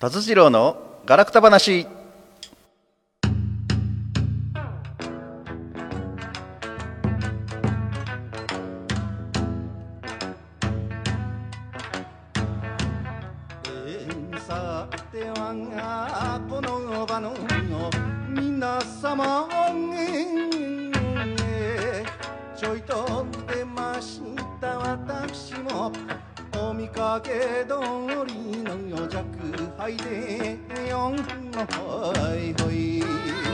達次郎のガラクタ話。さてはこの場の皆様ちょいと出ました私も。見かけ通りの弱杯でよんほいほい。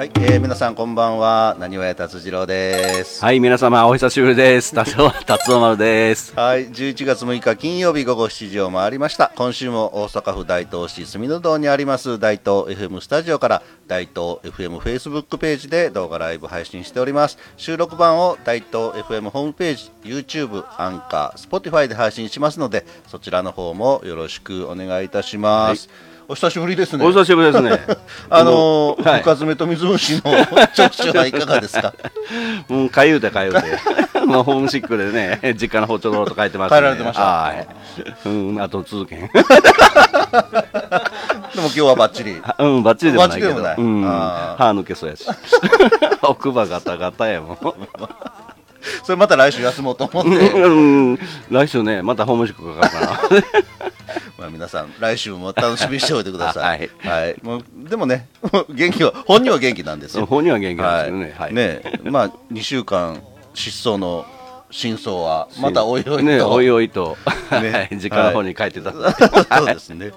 はい、えー、皆さんこんばんはなにわや達次郎です。はい、皆様お久しぶりです。達夫達夫丸です。はい、11月6日金曜日午後7時を回りました。今週も大阪府大東市住の堂にあります大東 FM スタジオから大東 FM フェイスブックページで動画ライブ配信しております。収録版を大東 FM ホームページ YouTube アンカー Spotify で配信しますのでそちらの方もよろしくお願いいたします、お久しぶりですねお久しぶりですね。あのーはい深爪と水虫の調子はいかがですか？うん、かゆうてかゆうて。まあ、ホームシックでね、実家の包丁道と書いてました、ね。帰られてましたはい。うん、あと続けん。でも今日はバッチリうん、バッチリでもないけど。バッチリでもないうん、歯抜けそうやし。奥歯ガタガタやもん。それまた来週休もうと思ってうん、来週ね、またホームシックかかるかな。まあ皆さん来週も楽しみにしておいてください。ははい。もうでもね、元気は本人は元気なんですよ。本人は元気なんですけどね。はい。ねまあ2週間失踪の真相はまたおいおいと。ね、おいおいと、ねはい実家の方に帰ってた。そうですね。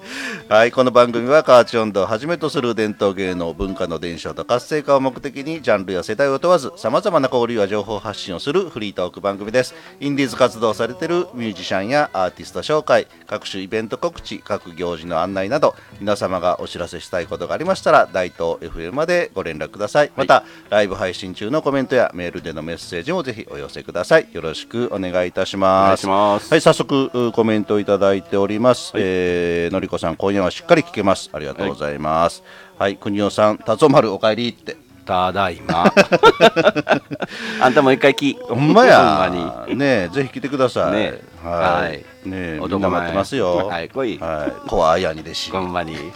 はい、この番組は河内音頭をはじめとする伝統芸能文化の伝承と活性化を目的にジャンルや世代を問わずさまざまな交流や情報発信をするフリートーク番組です。インディーズ活動をされているミュージシャンやアーティスト紹介、各種イベント告知、各行事の案内など皆様がお知らせしたいことがありましたら大東 FM までご連絡ください。また、ライブ配信中のコメントやメールでのメッセージもぜひお寄せください。よろしくお願いいたします。はい、早速うコメントいただいております。えーのりこさん、今夜はしっかり聞けます。ありがとうございます。はい、国尾さん、達夫丸お帰りって。ただいま。あんたも一回き。ほんまや。ねえぜひ来てください。ねはい。はいねえおみんな待ってますよ。はい来いはい。怖いやにでし。に。ほんまに。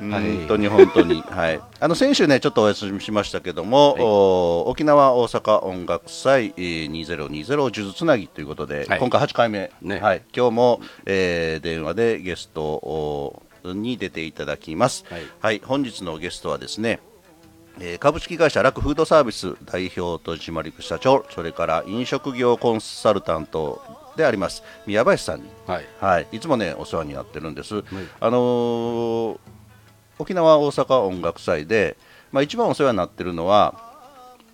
本当に本当に、はい、あの先週ね、ちょっとお休みしましたけども、お沖縄大阪音楽祭えー2020呪術つなぎということで、はい。今回8回目、ね。はい、今日も、えー電話でゲストおに出ていただきます。ははい。い、本日のゲストはですね、えー株式会社楽フードサービス代表取締役社長それから飲食業コンサルタントであります宮林さんに、はい。はい、いつもねお世話になってるんです、あのー沖縄大阪音楽祭で、まあ、一番お世話になってるのは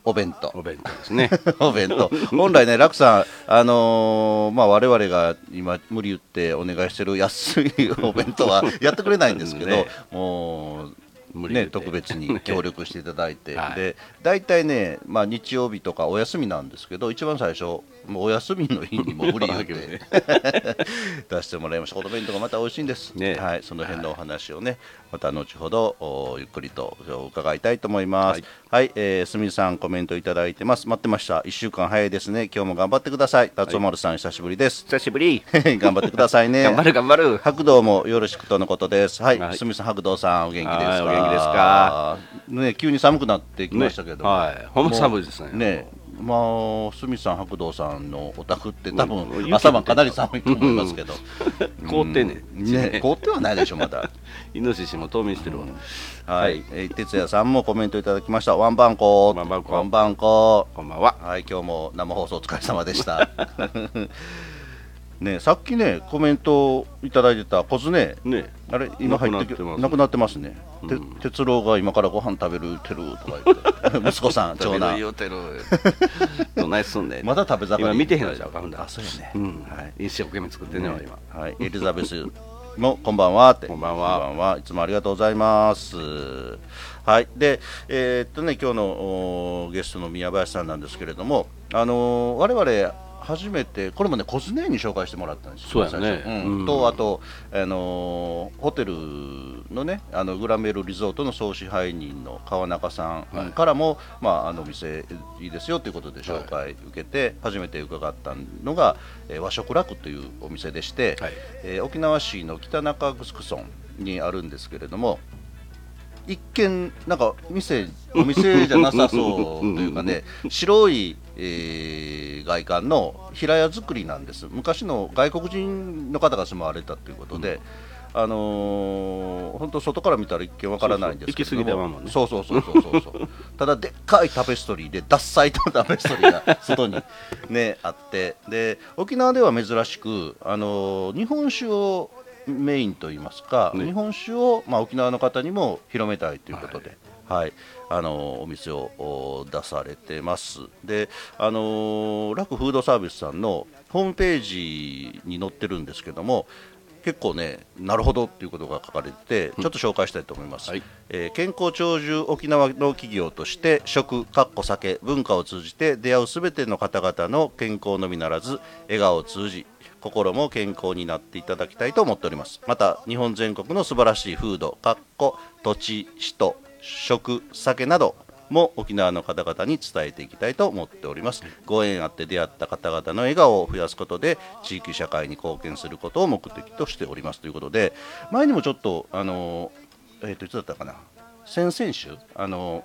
お弁当。お弁当ですね。お弁当。本来ね、楽さん、あのーまあ、我々が今、無理言ってお願いしてる安いお弁当は やってくれないんですけど、ね。もう、ね、特別に協力していただいて、はい。で大体ね、まあ、日曜日とかお休みなんですけど、一番最初、もうお休みの日にも無理言って 出してもらいました。この弁当がまた美味しいんです。ねはい、その辺のお話をね、また後ほどおゆっくりと伺いたいと思います。はい、えー、すみさんコメントいただいてます。待ってました。一週間早いですね。今日も頑張ってください。達夫丸さん、久しぶりです。久しぶり。頑張ってくださいね。頑張る頑張る。白道もよろしくとのことです。はい、はいすみさん、白道さん、お元気ですか？はいお元気ですか？ね、急に寒くなってきましたけど。はいほんま寒いですねね、まあ、すみさん、白道さんのお宅って、多うん分、雪朝晩かなり寒いと思いますけど。凍ってんねんね、凍ってはないでしょ、まだ。イノシシも冬眠してるわ。はい、えー哲也さんもコメントいただきました。ワンバンコ。ワンバンコワンバンコ。こんばんは。はい、今日も生放送お疲れ様でした。ね、さっきね、コメントいただいてたコズね。ねあれ今入ってきなくなってますなくなってますね。て哲郎が今からご飯食べるてるとか言って 息子さん長食べる。どないすんねん。まだ食べ盛り今見てへんのちゃうか、ほんだあそうやねうんはい。一生懸命作ってんねんわ、今。はい、エリザベスもこんばんはって。こんばんはこんばんはいつもありがとうございます。はい、で、えーっとね、今日のおゲストの宮林さんなんですけれども、あのー我々初めてこれもね小常に紹介してもらったんですそうやね。うん。うん。とあと、あのーホテルのねあのグラメルリゾートの総支配人の川中さんからも、まあ、あのお店いいですよということで紹介受けて、初めて伺ったのが、えー和食楽というお店でして、はい。えー沖縄市の北中城村にあるんですけれども一見なんか店お店じゃなさそうというかね 白い、えー外観の平屋造りなんです。昔の外国人の方が住まわれたということで、あのー本当外から見たら一見わからないんですけれどね。そうそうそうそうそうそう。ただでっかいタペストリーで獺祭とタペストリーが外にねあって。で沖縄では珍しく、あのー日本酒をメインといいますか、ね。日本酒を、まあ、沖縄の方にも広めたいということで、はいあのーお店をお出されてます。で、あのーラクフードサービスさんのホームページに載ってるんですけども結構ねなるほどっていうことが書かれててちょっと紹介したいと思います、はい。えー健康長寿沖縄の企業として食かっこ酒文化を通じて出会うすべての方々の健康のみならず笑顔を通じ心も健康になっていただきたいと思っております。また日本全国の素晴らしい風土かっこ土地人食酒なども沖縄の方々に伝えていきたいと思っております。ご縁あって出会った方々の笑顔を増やすことで地域社会に貢献することを目的としております。ということで前にもちょっとあのえっ、といつだったかな？先々週あの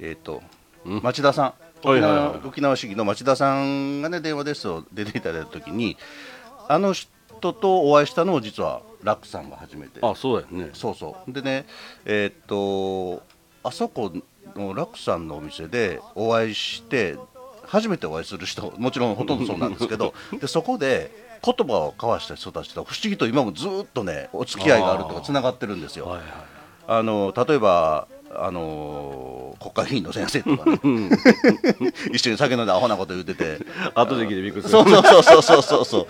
えっ、とうん。町田さん。沖縄沖縄市議の町田さんがね電話ですと出ていただいた時にあの人とお会いしたのを実はラックさんが初めて。あそうだよね。そうそう。でねえーっとあそこのラックさんのお店でお会いして初めてお会いする人もちろんほとんどそうなんですけど でそこで言葉を交わした人たちと不思議と今もずっとねお付き合いがあるとかつながってるんですよ。はいはい。あの例えばあの国会議員の先生とかね。一緒に酒飲んでアホなこと言ってて。後で聞いてびっくりする。そうそうそうそうそうそうそ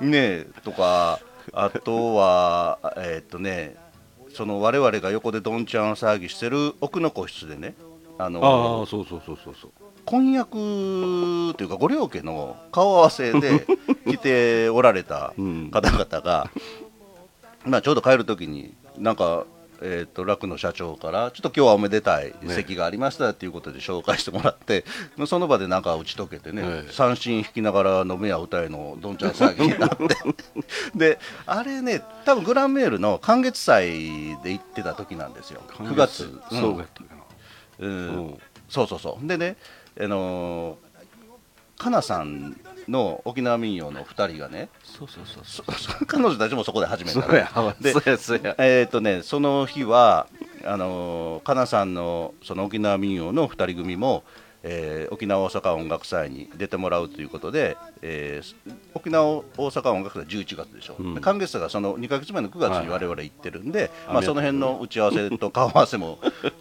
う。ねえとかあとはえーっとねその我々が横でどんちゃん騒ぎしてる奥の個室でねあのああそうそうそうそうそう。婚約というかご両家の顔合わせで 来ておられたうん。方々が、まあ、ちょうど帰る時になんか、えー、と楽の社長からちょっと今日はおめでたい席がありましたっていうことで紹介してもらって、その場でなんか打ち解けてね、ええ。三振弾きながら飲めや歌えのどんちゃん騒ぎになって。であれね多分グランメールの寒月祭で行ってた時なんですよ。9月、うんそうやったかな。うんうん。そうそうそう。でねあのー、かなさんの沖縄民謡の2人がねそうそうそう彼女たちもそこで始めたえっ、とねその日はあのーかなさんのその沖縄民謡の2人組も、えー沖縄大阪音楽祭に出てもらうということで、えー沖縄大阪音楽祭11月でしょ、うん。月祭がその2か月前の9月に我々行ってるんで、まあ、雨その辺の打ち合わせと顔合わせも、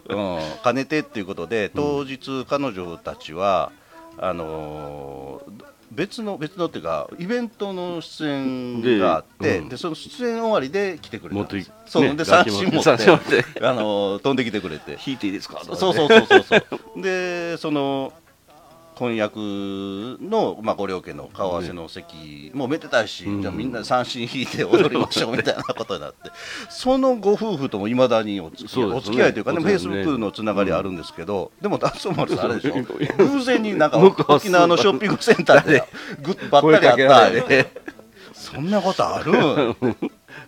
うん、兼ねてっていうことで当日彼女たちはあのー別の別のっていうかイベントの出演があってで,、でうん。その出演終わりで来てくれたそう、ねで三振持ってあのー飛んできてくれて。弾いていいですか？そうそうそうそうそう。でその婚約の、まあ、ご両家の顔合わせの席もめでたいし、うん。じゃあみんなで三振弾いて踊りましょうみたいなことになって そのご夫婦ともいまだにお付き合い,、ね。お付き合いというかね。フェイスブックのつながりあるんですけど、でもダンソーマルさんあれでしょ偶然になんか沖縄のショッピングセンターでぐばったりあった声かけられてそんなことある？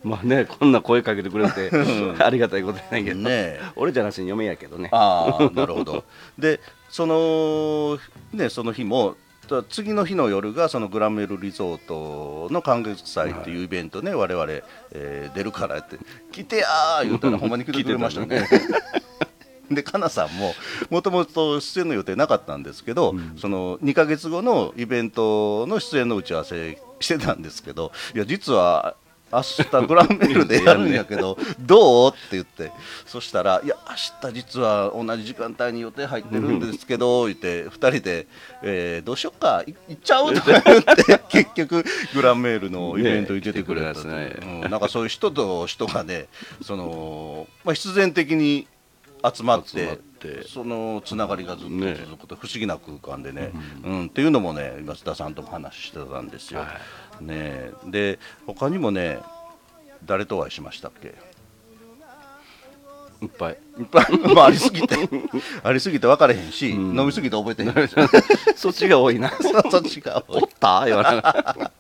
まあねこんな声かけてくれて ありがたいことやないけど。ねえ。俺じゃなしに嫁やけどね。ああなるほど。でそのねその日もた次の日の夜がそのグランメルリゾートの寒月祭っていうイベントね、我々、えー出るからって来てやー 言うたらほんまに来てくれましたね。でかなさんももともと出演の予定なかったんですけど、その2か月後のイベントの出演の打ち合わせしてたんですけどいや実は明日グランメルでやるんやけど どう？って言って。そしたら「いや明日実は同じ時間帯に予定入ってるんですけど」言って2人で、えーどうしよっか？い行っちゃう?」とか言って 結局グランメールのイベントに出てくれたとね来てね。うん。なんかそういう人と人がねその、まあ、必然的に集まってって。そのつながりがずっとね。続くと不思議な空間でね、うん。っていうのもね松田さんとも話してたんですよ。はね。で他にもね誰とお会いしましたっけ？いっぱい。いっぱい、まあ、ありすぎて。ありすぎて分かれへんし、飲みすぎて覚えてへん。そっちが多いな。そっちが多い。おった言わな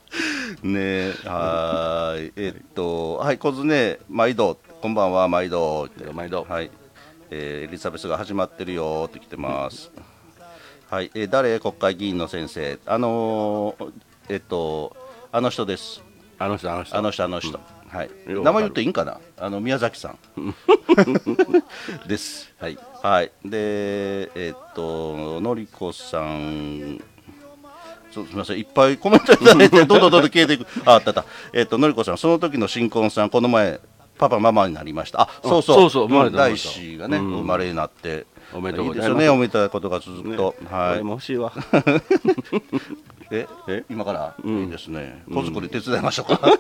ねえはーい。えっとはい小津ね毎度こんばんは毎度毎度。はい、えーエリザベスが始まってるよって来てます、はい、えー誰？国会議員の先生。あのーえっとあの人です。あの人あの人。あの人あの人、はい。よう名前言っていいんかな？あの宮崎さん。です。はい、はい、でえっとのりこさん。すみません。いっぱいコメントいただいてどんどんどんどん消えていく。ああったあった。えっとのりこさんその時の新婚さんこの前パパママになりました。あそうそう。そうそう生まれた第一子がね、うん。生まれになっておめでとうごいいざいます。ですよねおめでたいことが続くと、はい。欲しいわ。ええ？今から、うん。いいですね。子作り手伝いましょうか、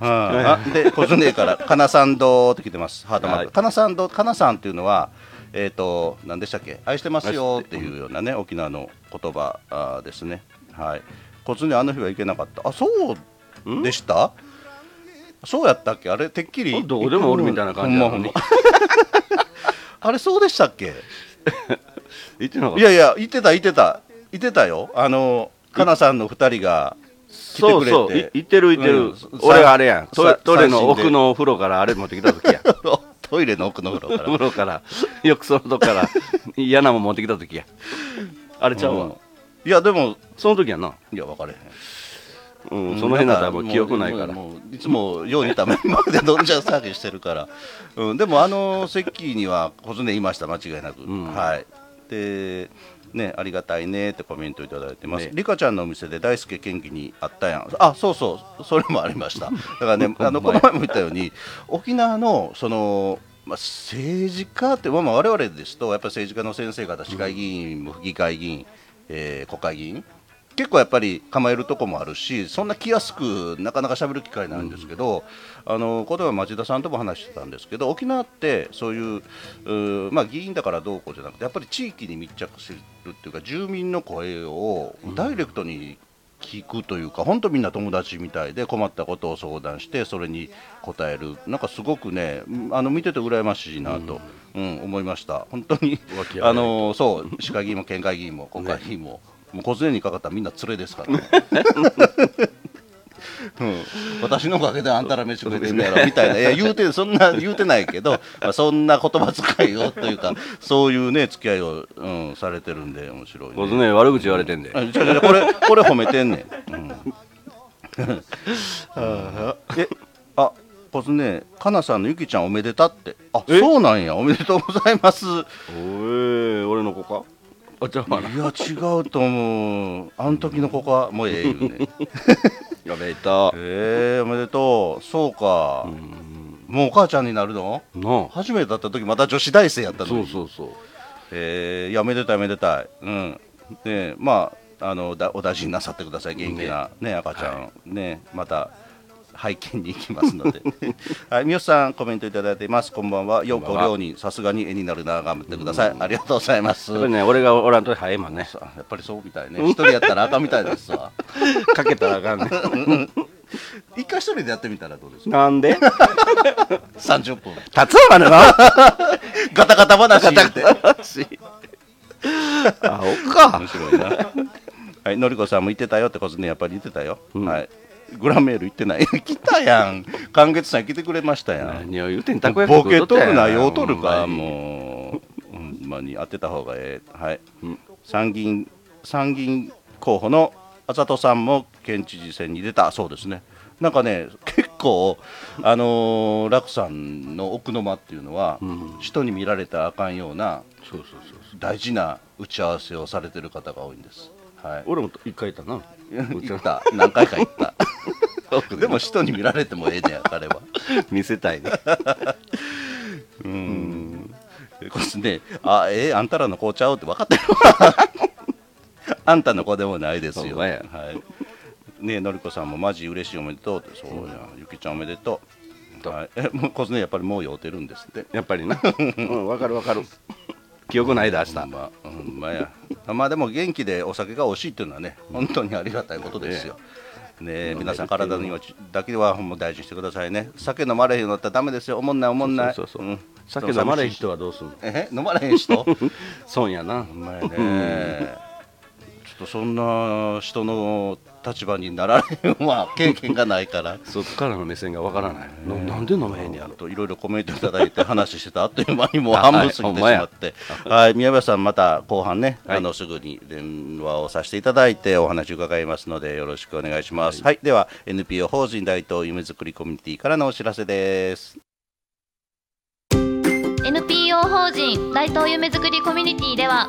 はあ、あで小津から「かなさんど」って来てます。ハートマーク、はい。かなさんどかなさんっていうのはえっ、と何でしたっけ？愛してますよっていうようなね沖縄の言葉あーですね。はい。小津あの日は行けなかった。あそうでした？そうやったっけ？あれてっきりどこでもおるみたいな感じな。の あれそうでしたっけ？言ってなかった。いやいや、言ってた、言ってた、言ってたよ、あの、かなさんの二人が来てくれて、そうそう。ってる言ってる、うん。俺あれやん。トイレの奥のお風呂からあれ持ってきた時や。トイレの奥の風呂か風呂から。浴槽のとこから嫌なもん持ってきた時や。あれちゃら。うわ、うん。いや、でも、その時やな、いや、分かれへん。うん、その辺だったらもう記憶ないから。いつもよう似たメンバーでどんじゃ騒ぎしてるから、うん、でもあの席には小常いました間違いなく、ん。はい。でねありがたいねってコメントいただいてます、ね。リカちゃんのお店で大輔県議にあったやん。あそうそうそれもありました。だからねあのこの前も言ったように沖縄のそのまあ、政治家って、まあ、まあ我々ですとやっぱり政治家の先生方市会議員も府議会議員、えー国会議員結構やっぱり構えるとこもあるしそんな気安くなかなか喋る機会なんですけど、あのこの前町田さんとも話してたんですけど沖縄ってそういうまあ、議員だからどうこうじゃなくてやっぱり地域に密着するっていうか住民の声をダイレクトに聞くというか本当みんな友達みたいで困ったことを相談してそれに答える。なんかすごくねあの見てて羨ましいなと、うん。思いました。本当に。あのそう。市会議員も県会議員も国会議員も、もう小銭にかかったらみんな連れですからね。うん、私のおかげであんたら飯食えてんねやろみたいな。いや言うてそんな言うてないけど、まあ、そんな言葉遣いをというか そういうね付き合いを、うん、されてるんで面白い、ね。こずね悪口言われてんで、う違うこれこれ褒めてんねん。うん、えあこずねかなさんのゆきちゃんおめでたって。あえ？そうなんや。おめでとうございます。おえ俺の子か？いや違うと思う。あの時の子かもうええ言うね。やべえたえー、おめでとう。そうか、うん。もうお母ちゃんになるの？初めて会った時まだ女子大生やったのに。そうそうそう。えーいやめでたいめでたい。うん。ねまああのだお大事になさってください元気なね。赤ちゃん、ねまた拝見に行きますので。はい三好さんコメントいただいています。こんばんは。ようこ両人さすがに絵になるな頑張ってください、ありがとうございます。やっぱりね俺がおらんと早いもんね。さやっぱりそうみたいね。一人やったら赤みたいですわ。かけたらあかんね。一回一人でやってみたらどうですか？なんで？30分。立つわねなガタガタ話言って。あおか。面白いな。はいのりこさんも言ってたよってことね。やっぱり言ってたよ、うん。はいグランメール言ってない。来たやん。寛月さん来てくれましたやん。何を言うてんたこ焼きボケとるなようとるかもうほんまに当てた方がええ。はい、うん。参議院参議院候補のあざとさんも県知事選に出た。そうですね。なんかね結構あのー楽さんの奥の間っていうのは、うん。人に見られたらあかんようなそうそうそうそう。大事な打ち合わせをされてる方が多いんですはい。俺も一回言ったな。行った。何回か行った。でも人に見られてもええねや彼は。見せたいね。うん。これねあえあんたらの子ちゃうって分かってる。わあんたの子でもないですよ。ほんまや。はい。ねえのりこさんもマジ嬉しいおめでとうって。そうや、ゆきちゃんおめでとう。と、はい、えもうこねやっぱりもう酔うてるんですって。やっぱりな。うんわかるわかる記憶ないで明日、ほんま、ほんまや。まあでも元気でお酒が美味しいっていうのはね、本当にありがたいことですよ。ね皆さん体の命だけはほんま大事にしてくださいね。酒飲まれへんようになったらダメですよ。おもんないおもんない。そうそうそう、ん酒飲まれん人はどうすんの？え飲まれへん人？ほ損やなんまやね。っとそんな人の立場になられんは経験がないから。そっからの目線がわからない、ななんで飲めへんねやろといろいろコメントいただいて話してたあっという間にもう半分過ぎてしまって、はい、宮部さん、また後半ね、はい。あのすぐに電話をさせていただいてお話伺いますのでよろしくお願いします。はい、では NPO 法人大東夢づくりコミュニティからのお知らせです。NPO 法人大東夢づくりコミュニティでは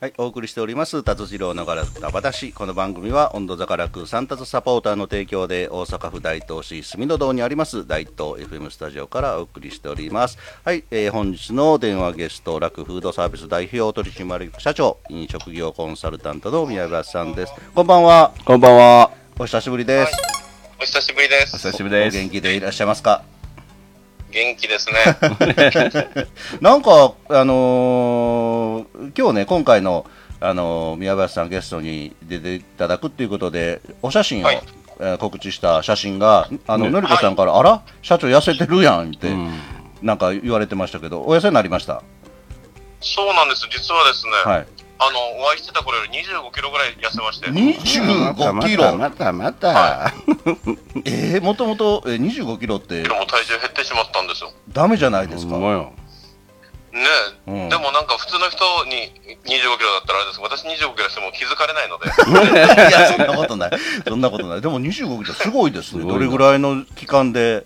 はい、お送りしております達次郎のガラクタ。話この番組は温度坂楽三達サポーターの提供で大阪府大東市住の堂にあります大東 FM スタジオからお送りしております。はい、えー本日の電話ゲスト楽フードサービス代表取締役社長飲食業コンサルタントの宮林さんです。こんばんは。こんばんは。お久しぶりです、お久しぶりです。久しぶりです。お元気でいらっしゃいますか？元気ですね。なんか、あのー今日ね、今回の、あのー宮林さんゲストに出ていただくっていうことで、お写真を、はいえー告知した写真が、あの、ねのりこさんから、あら社長痩せてるやんって、うんなんか言われてましたけど、お痩せになりました？そうなんです。実はですね、はい。あの、お会いしてた頃より25キロぐらい痩せまして。25キロ。またまたまた、はえー、もともと、えー、25キロってでも体重減ってしまったんですよ。ダメじゃないですか。ほんねえ、うんでもなんか普通の人に25キロだったらあれですけど、私25キロしても気づかれないので、いや、そんなことない。そんなことない。でも25キロすごいですね。どれぐらいの期間で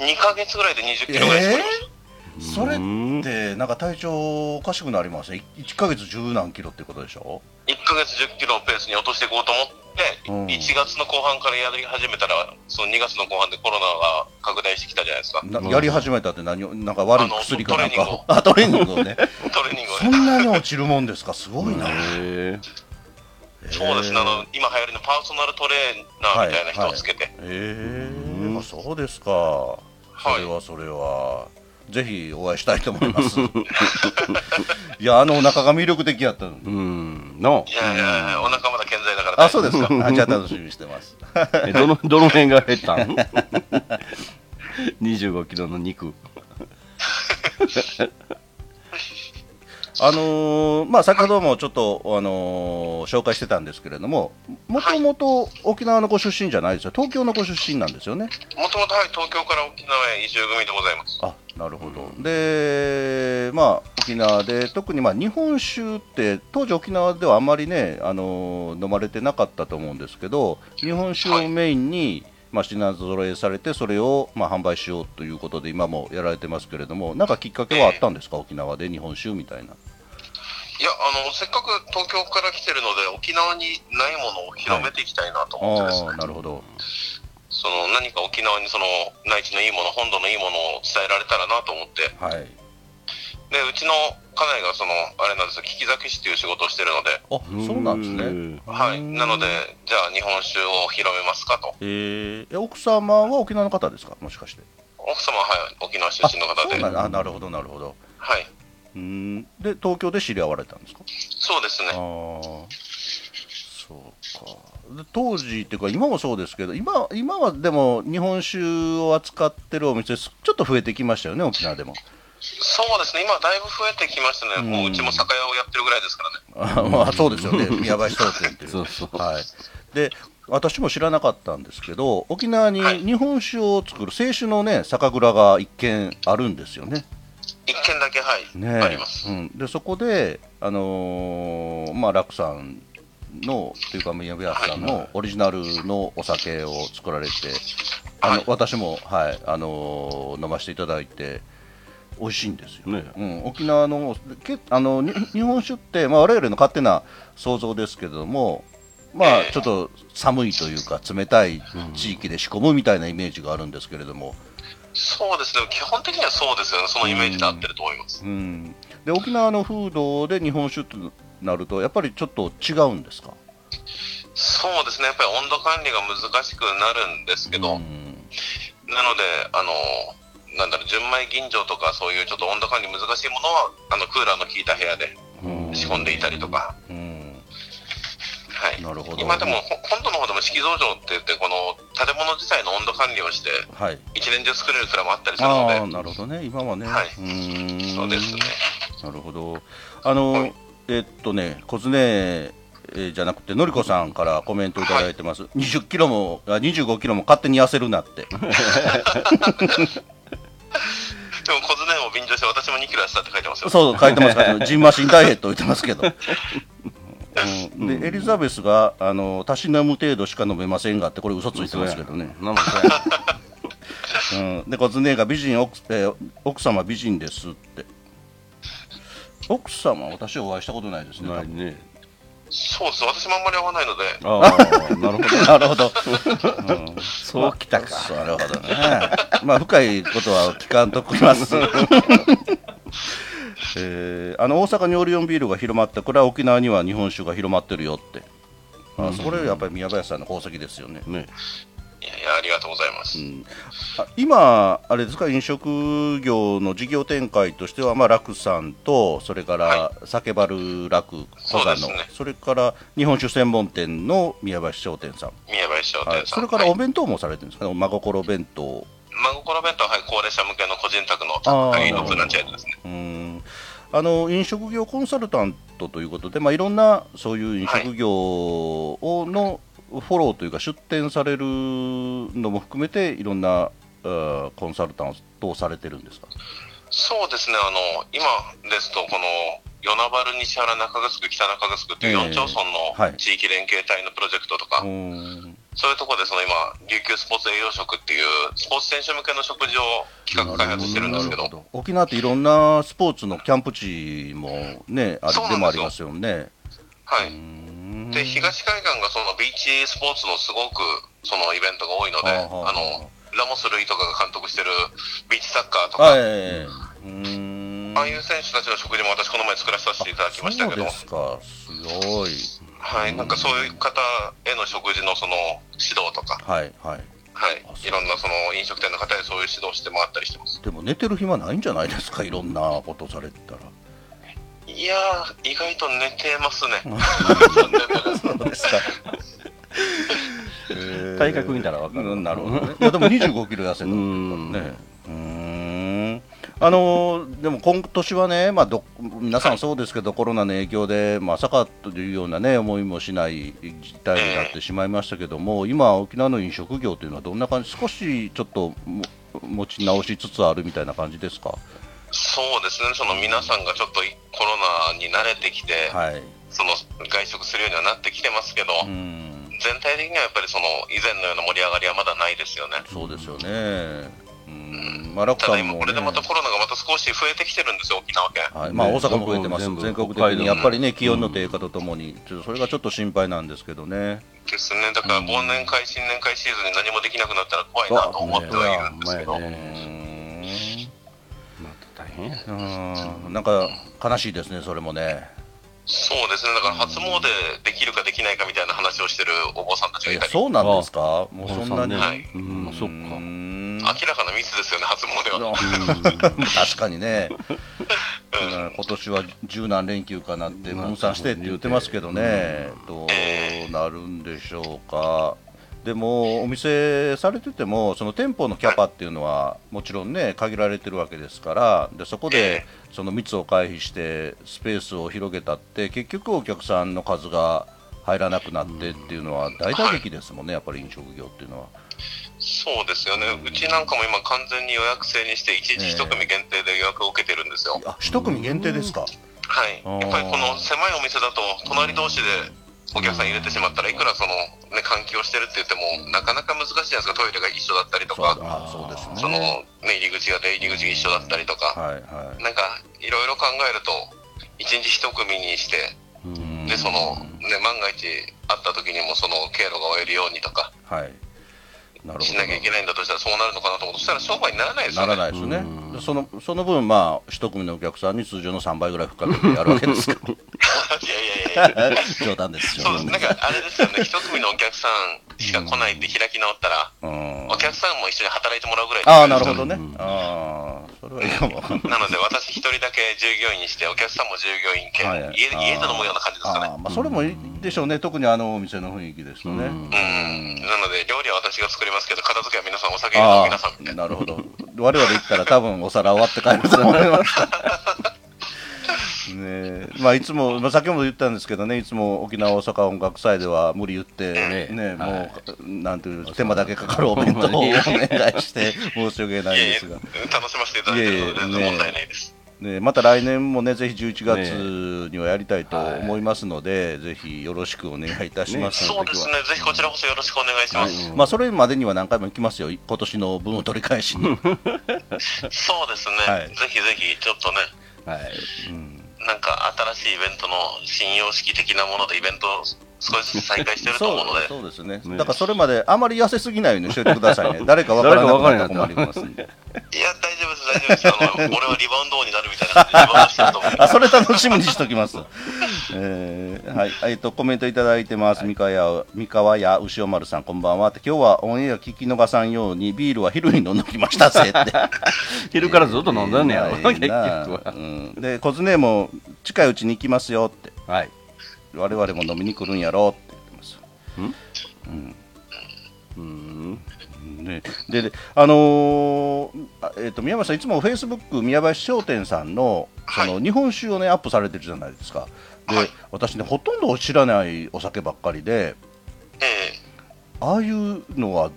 ？2ヶ月ぐらいで20キロぐらい太りました。それってなんか体調おかしくなります？ね1ヶ月十何キロってことでしょ？1ヶ月10キロペースに落としていこうと思って、うん。1月の後半からやり始めたら、その2月の後半でコロナが拡大してきたじゃないですか。なやり始めたって何をなんか悪い薬かなんか。あトレーニングをね。トレーニングを。そね。んなに落ちるもんですか？すごいな、へそうですね、あの今流行りのパーソナルトレーナーみたいな人をつけて、へえうん。あそうですか。それはそれは、ぜひお会いしたいと思います。いやあのお腹が魅力的やったのえうん。のいやいやいや、お腹まだ健在だから。あそうですか。あじゃあ楽しみにしてます。えどのどの辺が減ったん？25キロの肉あのーまあ、先ほどもちょっと、あのー紹介してたんですけれども、もともと沖縄のご出身じゃないですよ、東京のご出身なんですよね。もともとはい東京から沖縄へ移住組でございます。あなるほど、で、まあ、沖縄で、特にまあ日本酒って、当時、沖縄ではあんまりね、あのー飲まれてなかったと思うんですけど、日本酒をメインに、まあ、品揃えされて、それをまあ販売しようということで、今もやられてますけれども、なんかきっかけはあったんですか、沖縄で日本酒みたいな。いや、あの、せっかく東京から来てるので、沖縄にないものを広めていきたいなと思ってですね、ああ、なるほど。その何か沖縄にその内地のいいもの、本土のいいものを伝えられたらなと思って、はい。で、うちの家内がその、あれなんですよ、聞き酒師っていう仕事をしてるので、あ、そうなんですね。ねはい。なので、じゃあ日本酒を広めますかと。えー、え奥様は沖縄の方ですか、もしかして。奥様は、はい、沖縄出身の方で、そうなんだあなるほど、なるほど。はい。うーんで、東京で知り合われたんですか？そうですね。ああ、そうか。で当時っていうか、今もそうですけど、今今はでも日本酒を扱ってるお店、ちょっと増えてきましたよね、沖縄でも。そうですね。今だいぶ増えてきましたね。もううちも酒屋をやってるぐらいですからね。あ まあ、そうですよね、宮林商店っていう。そうそうはい、で私も知らなかったんですけど、沖縄にはい日本酒を作る清酒のね、酒蔵が一軒あるんですよね。一軒だけ、はい、ねあります。うん、でそこで、あのーまあ、楽さんの、というか、宮部さんのオリジナルのお酒を作られて、あのはい私も、はいあのー飲ませていただいて、美味しいんですよ、ね。うん、沖縄のけあのに日本酒って、まあ、我々の勝手な想像ですけれども、まあ、ちょっと寒いというか冷たい地域で仕込むみたいなイメージがあるんですけれども、そうですね、基本的にはそうですよね、そのイメージで合ってると思います。うん、で沖縄の風土で日本酒となるとやっぱりちょっと違うんですか？そうですね、やっぱり温度管理が難しくなるんですけど、うん。なので、あのなんだろう、純米吟醸とか、そういうちょっと温度管理難しいものは、あのクーラーの効いた部屋でうん。仕込んでいたりとか、うん。はい、なるほど。今でもほ本土の方でも式造場って言って、この建物自体の温度管理をして、はい。一年中作れる蔵もあったりするので、なるほどね。今はね、はい。うん。そうですね。なるほど。あの、はい。えっとね、小常えーじゃなくて、のりこさんからコメントいただいてます。20キロも、あ25キロも勝手に痩せるなって。でも、小津ねも便乗して、私も2キロ痩せたって書いてますよ。そう、書いてます。から、ジンマシンダイエット言ってますけど。うん、でエリザベスがあのたしなむ程度しか飲めませんがってこれ嘘ついてますけどね、なうん、で小常が美人奥,、えー奥様美人ですって。奥様私はお会いしたことないですね。ないねそうです、私もあんまり合わないので、ああなるほど なるほど、うんそうきたかなるほどね。まあ深いことは聞かんときます。えーあの大阪にオリオンビールが広まったこれは沖縄には日本酒が広まってるよって。あそれやっぱり宮林さんの功績ですよね。ねいやいや、ありがとうございます。うん。あ今、あれですか？飲食業の事業展開としては、まあ、楽さんとそれからは酒バル楽小座のね。それから日本酒専門店の宮林商店さん、宮林商はい店さん。それからおはい。弁当もされてるんですかね、真心弁当。真心弁当は、はい、高齢者向けの個人宅のあー。会員のツナチェーンですね。うん。あの飲食業コンサルタントということで、まあ、いろんなそういう飲食業をのフォローというか出店されるのも含めていろんなコンサルタントをされてるんですか？そうですね、あの今ですと、この与那原、西原、中城、北中城っていうええ。4町村はいの地域連携体のプロジェクトとか、うんそういうところでその今、琉球スポーツ栄養食っていうスポーツ選手向けの食事を企画開発してるんですけど、沖縄っていろんなスポーツのキャンプ地もねあれでもありますよね。はい、うんで東海岸がそのビーチスポーツのすごくそのイベントが多いので、はあのラモス・ルイとかが監督してるビーチサッカーとか、はい、うん。ああいう選手たちの食事も私、この前作らせていただきましたけど。そうで、すか、すごい。はい、なんかそういう方への食事のその指導とか、はいはい。はいいろんなその飲食店の方へそういう指導して回ったりしてます。でも寝てる暇ないんじゃないですか、いろんなことされてたら。いやー、意外と寝てますね。そうですか。体格見たらわかるうんなるほどね。いやでも25キロ痩せたんね。うーん。あのーでも今年はね、まあど皆さんそうですけど、コロナの影響でまさかというようなね思いもしない事態になってしまいましたけども、今沖縄の飲食業というのはどんな感じ、少しちょっとも持ち直しつつあるみたいな感じですか？そうですね、その皆さんがちょっとコロナに慣れてきて、はい。その外食するようにはなってきてますけど、うん。全体的にはやっぱりその以前のような盛り上がりはまだないですよね。そうですよね。うん。まあ楽ただ今これでまたコロナがまた少し増えてきてるんですよ、沖縄県。はいまあ、ね大阪も増えてます、全国的にやっぱりね、気温の低下とともに、ちょっとそれがちょっと心配なんですけどね。ですね、だから忘年会、新年会シーズンに何もできなくなったら怖いなと思ってはいるんですけど、うん。なんか悲しいですね、それもね。そうですね、だから初詣できるかできないかみたいな話をしてるお坊さんたちがいたり、そうなんですか、もうそんなに。はい。うん。そっか。うん明らかなミスですよね、初詣は。確かにね、うん。今年は十何連休かなって分散してって言ってますけどね、どうなるんでしょうか。でもお店されててもその店舗のキャパっていうのはもちろんね限られてるわけですからでそこでその密を回避してスペースを広げたって結局お客さんの数が入らなくなってっていうのは大打撃ですもんねやっぱり飲食業っていうのは。そうですよね、うちなんかも今、完全に予約制にして、一日一組限定で予約を受けてるんですよ。あ一組限定ですか。はい、やっぱりこの狭いお店だと、隣同士でお客さん入れてしまったらいくらその、ね、換気をしてるって言ってもなかなか難しいじゃないですか。トイレが一緒だったりとかあそうですその、ねね、入り口が出入り口が一緒だったりとか、はいはい。なんかいろいろ考えると一日一組にしてうん。でその、ね、万が一あった時にもその経路が追えるようにとかはい。なるほど。しなきゃいけないんだとしたらそうなるのかなと思うとそしたら商売にならないですよなねらないですよねそのその分まあ一組のお客さんに通常の3倍ぐらい深めてやるわけですかいや いやいやいや冗談ですそうです。なんかあれですよね。一組のお客さんしか来ないって開き直ったらうん。お客さんも一緒に働いてもらうぐらいああなるほどね。うん。ああそれはいいかも。なので私一人だけ従業員にしてお客さんも従業員兼、はい家家で飲むような感じですかね。まあそれもいいでしょうね。特にあのお店の雰囲気ですとね。うん。うん。なので料理は私が作りますけど片付けは皆さんお酒皆さんみたい。なあなるほど。我々行ったら多分お皿終わって帰ると思います ね。えまあいつも、まあ、先ほど言ったんですけどねいつも沖縄大阪音楽祭では無理言ってねねもう、はいなんていう手間だけかかるお弁 当をお願いして申し訳ないいやいやですが楽しませていただいて問題ないです、ね、また来年もねぜひ11月にはやりたいと思いますので、ぜひよろしくお願いいたします、そうですね。ぜひこちらこそよろしくお願いします、まあ、それまでには何回も行きますよ、今年の分を取り返しに。そうですね、はい。ぜひぜひちょっとね。はい。うんなんか新しいイベントの新様式的なものでイベント少しずつ再開してると思うので。そうですね。ね。だからそれまであまり痩せすぎないようにしててくださいね、誰か分からなくなったら困りますんで、いや大丈夫です大丈夫です。あの俺はリバウンド王になるみたいな感じでリバウンドしてると思うあそれ楽しみにしときます。えーはい、えっとコメントいただいてます。三河屋三河屋牛尾丸さんこんばんは。って今日はオンエア聞き逃さんようにビールは昼に飲んどきましたぜ。って。昼からずっと飲んだんねやろ、えー結局なはうん、で小津姉も近いうちに行きますよってはい我々も飲みに来るん？やろって言ってます。うん。ね、でであのーあえー、と宮林さん、いつもフェイスブック宮林商店さんのその、は日本酒を、ね、アップされてるじゃないですか、ではい。私ね、ほとんど知らないお酒ばっかりで、えああいうのは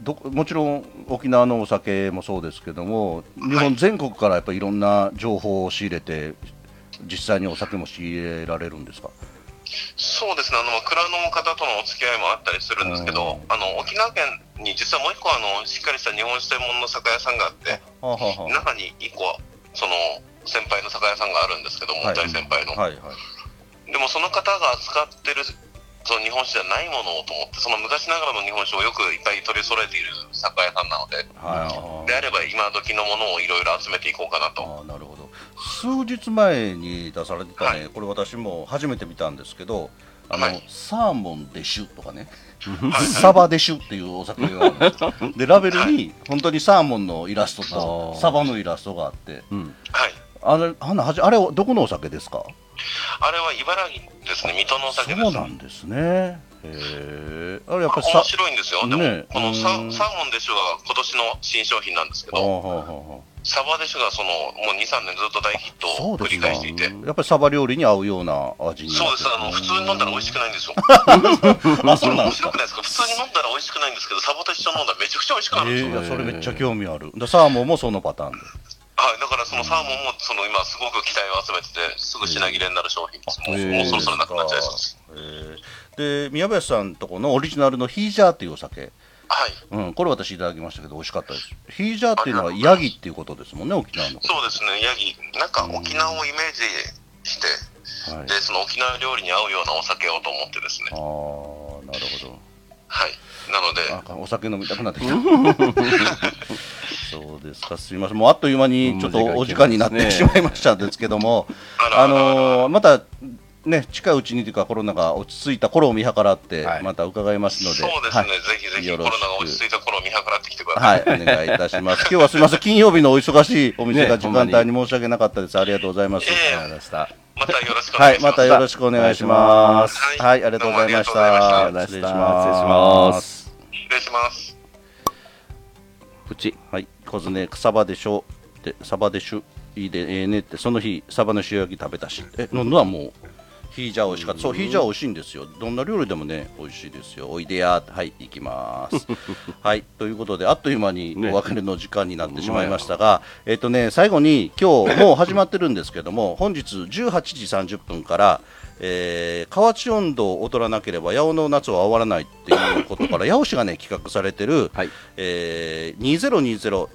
どこ、もちろん沖縄のお酒もそうですけども、日本全国からやっぱりいろんな情報を仕入れて、実際にお酒も仕入れられるんですか？そうですね、あの蔵の方とのお付き合いもあったりするんですけど、あの沖縄県に実はもう一個あの、しっかりした日本酒専門の酒屋さんがあって、はあはあは中に一個、その先輩の酒屋さんがあるんですけども、はい。大先輩の、あはいはい。でもその方が扱ってるその日本酒じゃないものをと思って、その昔ながらの日本酒をよくいっぱい取り揃えている酒屋さんなので、はいであれば今時のものをいろいろ集めていこうかなと。数日前に出されてたね、はい。これ私も初めて見たんですけどあの、はい。サーモンでシュとかね。サバでシュっていうお酒があるんで ラベルに本当にサーモンのイラストとサバのイラストがあって。うん。はい。あれあのはじあれはどこのお酒ですか？あれは茨城ですね、水戸のお酒です。そうなんですね。へえあれやっぱり面さ白いんですよ。でも、ねこのサうん。サーモンデシュが今年の新商品なんですけど、はあはあはあサバデシュがそのもう2、3年ずっと大ヒットを繰り返していて、やっぱりサバ料理に合うような味になってそうです、あの普通に飲んだら美味しくないんですよ。あそうなん面白くないですか？普通に飲んだら美味しくないんですけど、サバと一緒に飲んだらめちゃくちゃ美味しくなるんですよ。えーいやそれめっちゃ興味ある。だサーモンもそのパターンで。はい、だからそのサーモンもその今すごく期待を集めてて、すぐ品切れになる商品です。もう,、へー。もうそろそろなくなっちゃいそうです。えー。で宮林さんとこのオリジナルのヒージャーっていうお酒、はい、うん、これ私いただきましたけど美味しかったです。ヒージャーっていうのはヤギっていうことですもんね沖縄の。そうですね、ヤギ、なんか沖縄をイメージして、はい、でその沖縄料理に合うようなお酒をと思ってですね。あ。ーなるほはい、なので、お酒飲みたくなってきた。そうですか。すみません。もうあっという間にちょっとお時間になってしまいましたんですけども、あのーまたね近いうちにというかコロナが落ち着いた頃を見計らってはいまた伺いますので、そうですね、はいぜひぜひコロナが落ち着いた頃を見計らってきてください。はい、お願いいたします。今日はすみません、金曜日のお忙しいお店がね時間帯に申し訳なかったです。ありがとうございます。ええわかりましたまたよろしくおはい、願いします。またよろしくお願いします。はいはい、ありがとうございました。失礼しま。ますす失礼します。プチはい、小津ね、サバでしょ？って、サバでしゅ、いいでええねって、その日、サバの塩焼き食べたし、え、飲んだはもう、ヒージャー美味しかった。そう、ヒージャー美味しいんですよ。どんな料理でもね、美味しいですよ。おいでや、はい、行きます。はい、ということで、あっという間にねお別れの時間になってしまいましたが、えっとね、最後に、今日もう始まってるんですけども、本日18時30分から、えー河内温度を劣らなければ八尾の夏は終わらないっていうことから 八尾市がね企画されてる、はい。えー、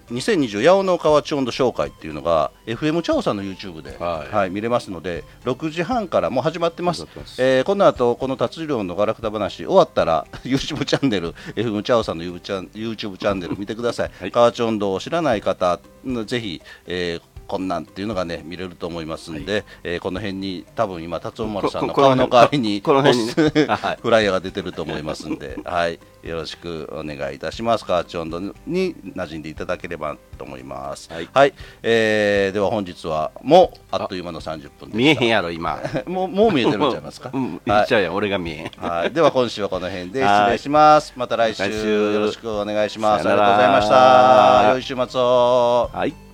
2020-2020八尾の河内温度紹介っていうのが FM チャオさんの YouTube で、ははいい見れますので6時半からもう始まってます。えーこの後この達郎のガラクタ話終わったら YouTube チャンネル FM チャオさんの YouTube チャン YouTube チャンネル見てください、はい。河内温度を知らない方うんぜひ、えーこんなんっていうのがね見れると思いますんで、えーこの辺に多分今達夫丸さんの顔の代わりにこの辺に はいフライヤーが出てると思いますんで、はい、よろしくお願いいたします。河内温度に馴染んでいただければと思います。はいえーでは本日はもうあっという間の30分で。見えへんやろ今 もうもう見えてるんちゃいますか？うん言はいっちゃうやん俺が見えへんはい、では今週はこの辺で失礼します。また来週よろしくお願いします。ありがとうございました。良い週末を。はい